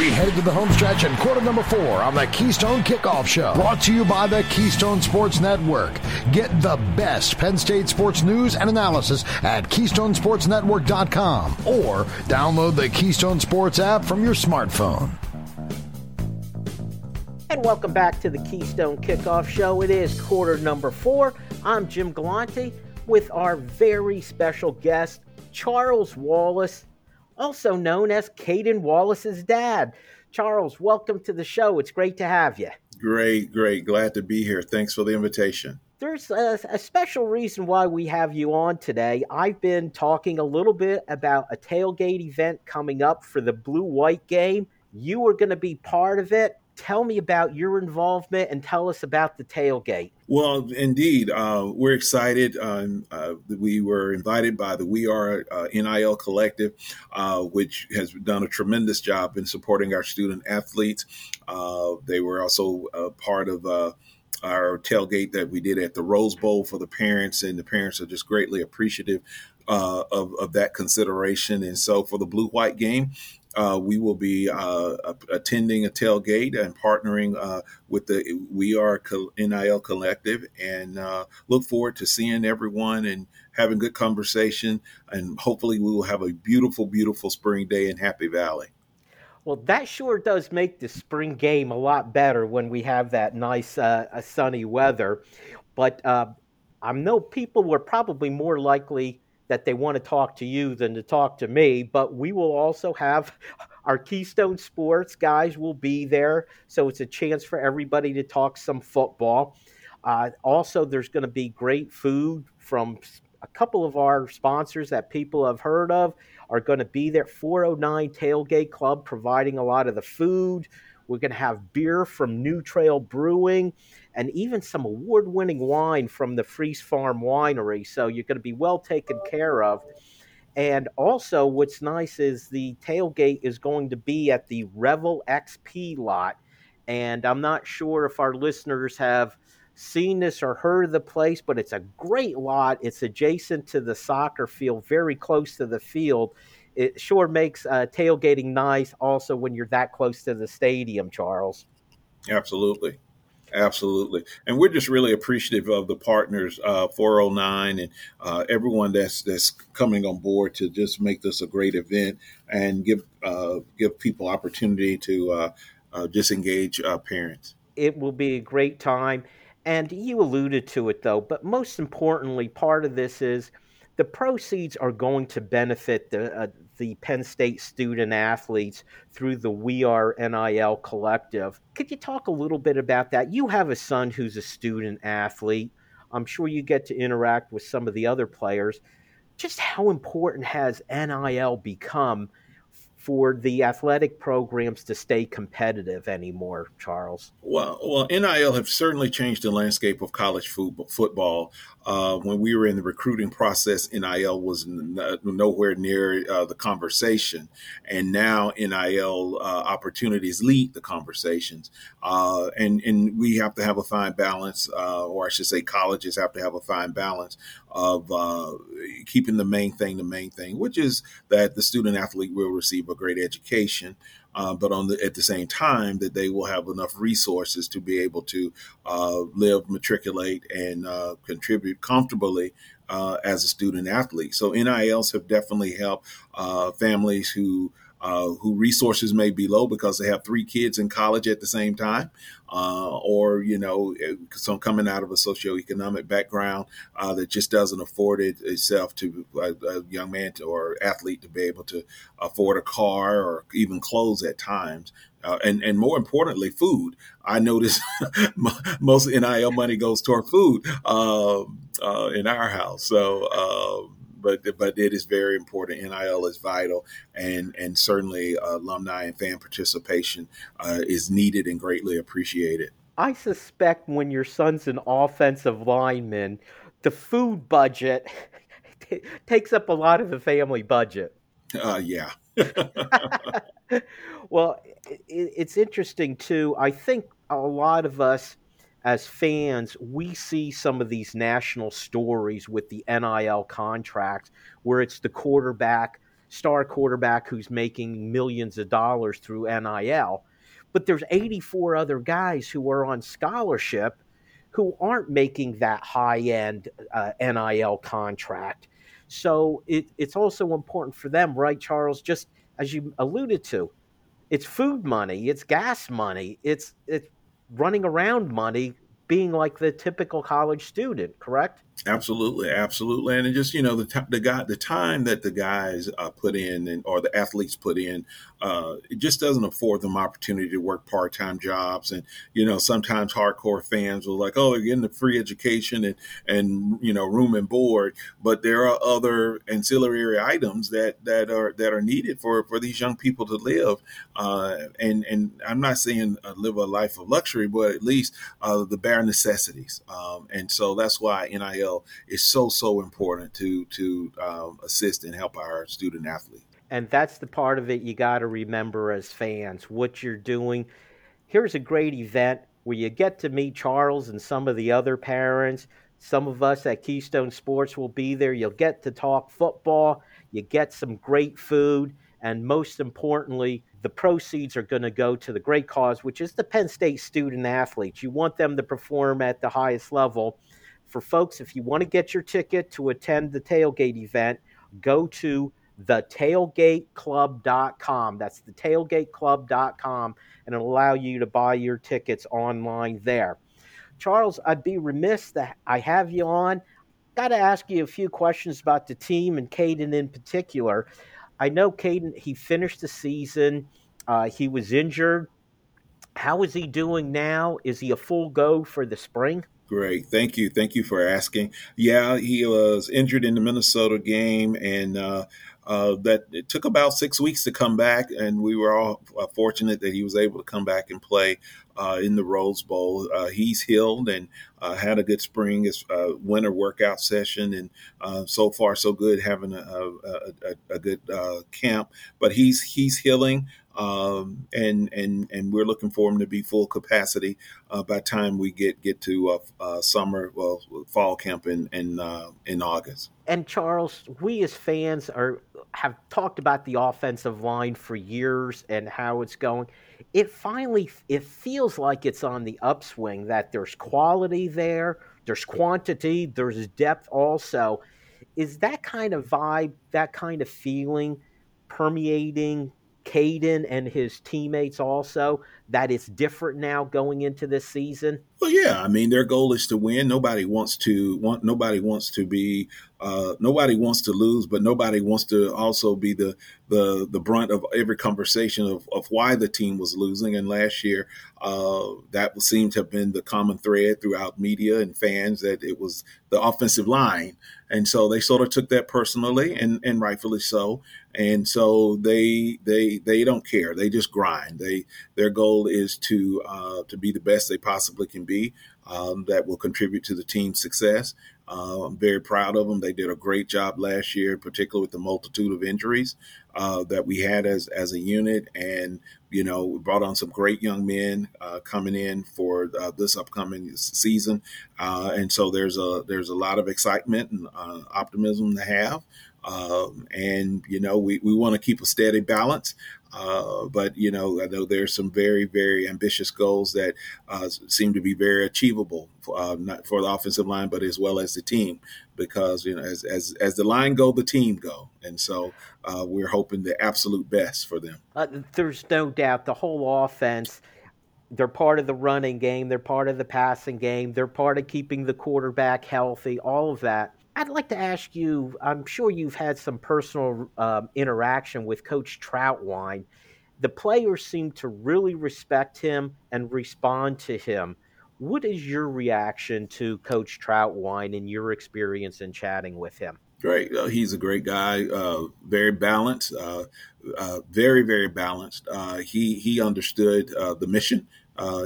We head to the home stretch in quarter number four on the Keystone Kickoff Show. Brought to you by the Keystone Sports Network. Get the best Penn State sports news and analysis at KeystonesportsNetwork.com or download the Keystone Sports app from your smartphone. And welcome back to the Keystone Kickoff Show. It is quarter number four. I'm Jim Galante with our very special guest, Charles Wallace, also known as Caeden Wallace's dad. Charles, welcome to the show. It's great to have you. Great, great. Glad to be here. Thanks for the invitation. There's a, a, special reason why we have you on today. I've been talking a little bit about a tailgate event coming up for the blue white game. You are going to be part of it tell me about your involvement and tell us about the tailgate. Well, indeed, uh, we're excited. Um, uh, we were invited by the We Are uh, NIL Collective, uh, which has done a tremendous job in supporting our student athletes. Uh, they were also part of uh, our tailgate that we did at the Rose Bowl for the parents, and the parents are just greatly appreciative uh, of, of, that consideration. And so for the blue white game, uh, we will be uh, attending a tailgate and partnering uh, with the We Are NIL Collective and uh, look forward to seeing everyone and having good conversation. And hopefully, we will have a beautiful, beautiful spring day in Happy Valley. Well, that sure does make the spring game a lot better when we have that nice uh, sunny weather. But uh, I know people were probably more likely that they want to talk to you than to talk to me. But we will also have our Keystone Sports guys will be there, so it's a chance for everybody to talk some football. Uh, also, there's going to be great food from a couple of our sponsors that people have heard of are going to be there. 409 Tailgate Club providing a lot of the food. We're going to have beer from New Trail Brewing and even some award winning wine from the Freeze Farm Winery. So you're going to be well taken care of. And also, what's nice is the tailgate is going to be at the Revel XP lot. And I'm not sure if our listeners have seen this or heard of the place, but it's a great lot. It's adjacent to the soccer field, very close to the field. It sure makes uh, tailgating nice also when you're that close to the stadium, Charles. Absolutely. Absolutely, and we're just really appreciative of the partners, uh, 409, and uh, everyone that's that's coming on board to just make this a great event and give uh, give people opportunity to uh, uh, disengage uh, parents. It will be a great time, and you alluded to it though. But most importantly, part of this is the proceeds are going to benefit the uh, the Penn State student athletes through the We Are NIL collective. Could you talk a little bit about that? You have a son who's a student athlete. I'm sure you get to interact with some of the other players. Just how important has NIL become for the athletic programs to stay competitive anymore, Charles? Well, well, NIL have certainly changed the landscape of college football. Uh, when we were in the recruiting process, NIL was n- nowhere near uh, the conversation, and now NIL uh, opportunities lead the conversations. Uh, and and we have to have a fine balance, uh, or I should say, colleges have to have a fine balance of uh, keeping the main thing the main thing, which is that the student athlete will receive a great education, uh, but on the at the same time that they will have enough resources to be able to uh, live, matriculate, and uh, contribute comfortably uh, as a student athlete. So NILs have definitely helped uh, families who uh, who resources may be low because they have three kids in college at the same time, uh, or you know, some coming out of a socioeconomic background uh, that just doesn't afford it itself to a, a, young man to, or athlete to be able to afford a car or even clothes at times. Uh, and and more importantly, food. I notice most NIL money goes toward food um, uh, in our house. So um, but but it is very important. NIL is vital, and and certainly uh, alumni and fan participation uh, is needed and greatly appreciated. I suspect when your son's an offensive lineman, the food budget t- takes up a lot of the family budget. Uh, yeah. well, it, it's interesting too. I think a lot of us as fans, we see some of these national stories with the NIL contracts where it's the quarterback star quarterback who's making millions of dollars through NIL. But there's 84 other guys who are on scholarship who aren't making that high end uh, NIL contract. So it, it's also important for them, right, Charles? Just as you alluded to, it's food money, it's gas money, it's it's running around money being like the typical college student, correct? Absolutely, absolutely, and just you know the t- the guy the time that the guys uh, put in and or the athletes put in, uh, it just doesn't afford them opportunity to work part time jobs. And you know sometimes hardcore fans will like, oh, they're getting the free education and and you know room and board, but there are other ancillary items that that are that are needed for for these young people to live. Uh, and and I'm not saying uh, live a life of luxury, but at least uh, the bare necessities. Um, and so that's why NIL is so so important to to um, assist and help our student athlete. And that's the part of it you got to remember as fans what you're doing. Here's a great event where you get to meet Charles and some of the other parents. Some of us at Keystone Sports will be there. You'll get to talk football. You get some great food. And most importantly, the proceeds are going to go to the great cause, which is the Penn State student athletes. You want them to perform at the highest level for folks, if you want to get your ticket to attend the tailgate event, go to thetailgateclub.com. That's thetailgateclub.com, and it'll allow you to buy your tickets online there. Charles, I'd be remiss that I have you on. Got to ask you a few questions about the team and Caeden in particular. I know Caeden, he finished the season, uh, he was injured. How is he doing now? Is he a full go for the spring? Great. Thank you. Thank you for asking. Yeah, he was injured in the Minnesota game, and uh, uh, that it took about six weeks to come back, and we were all uh, fortunate that he was able to come back and play uh, in the Rose Bowl. Uh, he's healed and uh, had a good spring, his winter workout session, and so far so good, having a, a, a, a good camp. But he's he's healing. Um, and and and we're looking for them to be full capacity uh, by time we get get to uh, uh, summer, well, fall camp in in uh, in August. And Charles, we as fans are have talked about the offensive line for years and how it's going. It finally it feels like it's on the upswing. That there's quality there, there's quantity, there's depth also. Is that kind of vibe, that kind of feeling permeating Caeden and his teammates also that it's different now going into this season? Well, yeah. I mean, their goal is to win. Nobody wants to want. Nobody wants to be. Uh, nobody wants to lose, but nobody wants to also be the the the brunt of every conversation of, of why the team was losing. And last year, uh, that seemed to have been the common thread throughout media and fans that it was the offensive line, and so they sort of took that personally, and and rightfully so. And so they they they don't care. They just grind. They their goal is to uh, to be the best they possibly can be. Um, that will contribute to the team's success. Uh, I'm very proud of them. They did a great job last year, particularly with the multitude of injuries uh, that we had as as a unit, and you know we brought on some great young men uh, coming in for uh, this upcoming season, uh, and so there's a there's a lot of excitement and uh, optimism to have. Um, and you know we, we want to keep a steady balance uh, but you know, I know there's some very, very ambitious goals that uh, seem to be very achievable, for, uh, not for the offensive line, but as well as the team. Because you know, as as, as the line go, the team go, and so uh, we're hoping the absolute best for them. Uh, there's no doubt the whole offense. They're part of the running game. They're part of the passing game. They're part of keeping the quarterback healthy. All of that. I'd like to ask you. I'm sure you've had some personal um, interaction with Coach Trautwein. The players seem to really respect him and respond to him. What is your reaction to Coach Trautwein and your experience in chatting with him? Great. Uh, he's a great guy. Uh, very balanced. Uh, uh very very balanced. Uh, he he understood uh, the mission.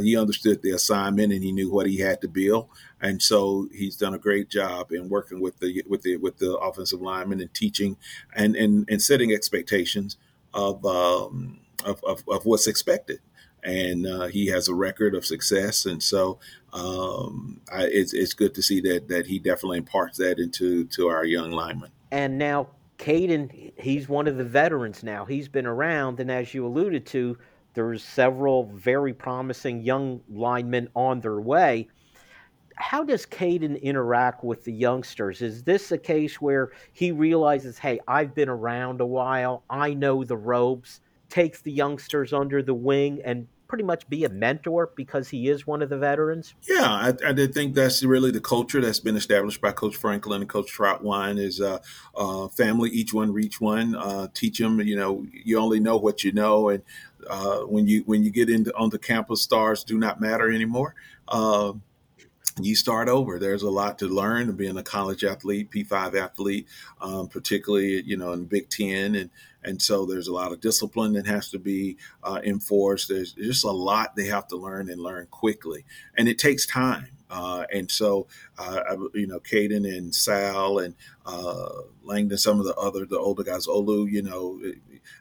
he understood the assignment, and he knew what he had to build and so he's done a great job in working with the with the with the offensive linemen and teaching and and, and setting expectations of, um, of, of, of what's expected. And uh, he has a record of success, and so um, I, it's it's good to see that that he definitely imparts that into to our young linemen. And now Caeden, he's one of the veterans now. He's been around, and as you alluded to, there's several very promising young linemen on their way. How does Caeden interact with the youngsters? Is this a case where he realizes, hey, I've been around a while, I know the ropes, takes the youngsters under the wing and pretty much be a mentor because he is one of the veterans? Yeah, I, I did think that's really the culture that's been established by Coach Franklin and Coach Trautwein is uh, uh, family, each one reach one. Uh, teach them, you know, you only know what you know, and uh, when you when you get into on the campus, stars do not matter anymore. You start over. There's a lot to learn being a college athlete, P5 athlete, um, particularly you know in Big Ten, and and so there's a lot of discipline that has to be uh, enforced. There's just a lot they have to learn and learn quickly, and it takes time. Uh, and so, uh, you know, Caeden and Sal and uh, Langdon, some of the other, the older guys, Olu, you know,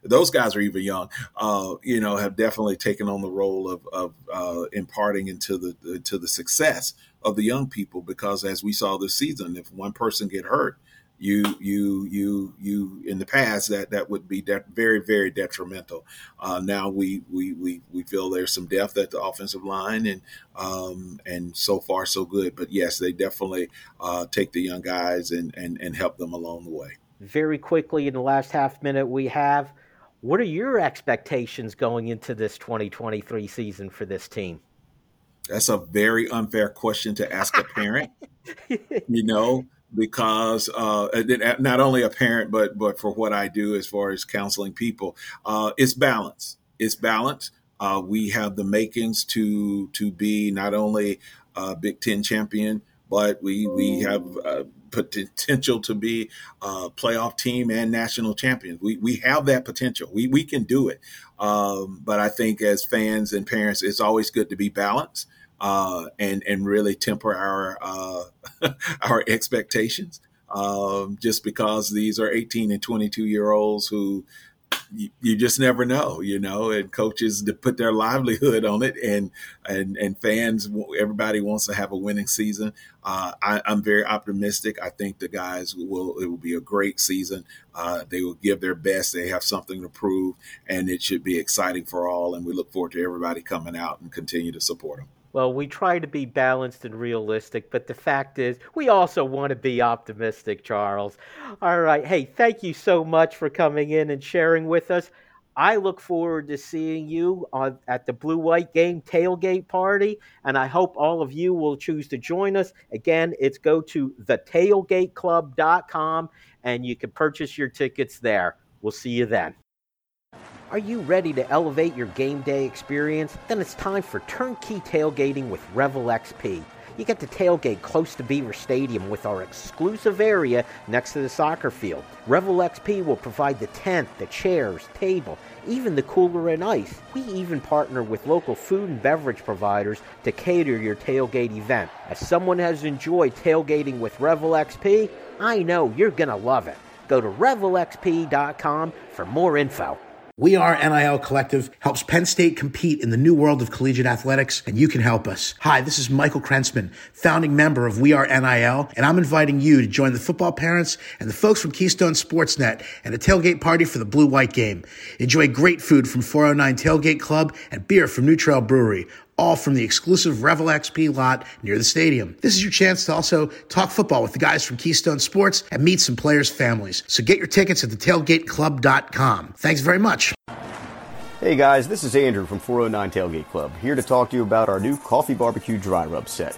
those guys are even young, uh, you know, have definitely taken on the role of, of uh, imparting into the into the success of the young people. Because as we saw this season, if one person get hurt, you you you you in the past that that would be de- very very detrimental. Uh, now we we we we feel there's some depth at the offensive line and um, and so far so good. But yes, they definitely uh, take the young guys and and and help them along the way. Very quickly in the last half minute we have. What are your expectations going into this 2023 season for this team? That's a very unfair question to ask a parent. you know, because uh, not only a parent, but but for what I do as far as counseling people, uh, it's balance. It's balance. Uh, we have the makings to to be not only a Big Ten champion, but we we have uh, potential to be a playoff team and national champions. We we have that potential. We we can do it. Um, but I think as fans and parents, it's always good to be balanced uh, and and really temper our uh, our expectations. Um, just because these are 18 and 22 year olds who you, just never know, you know, and coaches to put their livelihood on it, and and and fans, everybody wants to have a winning season. Uh, I, am very optimistic. I think the guys will. It will be a great season. Uh, they will give their best. They have something to prove, and it should be exciting for all. And we look forward to everybody coming out and continue to support them. Well, we try to be balanced and realistic, but the fact is, we also want to be optimistic, Charles. All right. Hey, thank you so much for coming in and sharing with us. I look forward to seeing you on, at the Blue White Game tailgate party, and I hope all of you will choose to join us. Again, it's go to thetailgateclub.com and you can purchase your tickets there. We'll see you then. Are you ready to elevate your game day experience? Then it's time for turnkey tailgating with Revel XP. You get to tailgate close to Beaver Stadium with our exclusive area next to the soccer field. Revel XP will provide the tent, the chairs, table, even the cooler and ice. We even partner with local food and beverage providers to cater your tailgate event. As someone has enjoyed tailgating with Revel XP, I know you're going to love it. Go to revelxp.com for more info. We Are NIL Collective helps Penn State compete in the new world of collegiate athletics, and you can help us. Hi, this is Michael Krentzman, founding member of We Are NIL, and I'm inviting you to join the football parents and the folks from Keystone Sportsnet at a tailgate party for the Blue White game. Enjoy great food from 409 Tailgate Club and beer from New Trail Brewery all from the exclusive Revel XP lot near the stadium. This is your chance to also talk football with the guys from Keystone Sports and meet some players' families. So get your tickets at thetailgateclub.com. Thanks very much. Hey guys, this is Andrew from 409 Tailgate Club, here to talk to you about our new coffee barbecue dry rub set.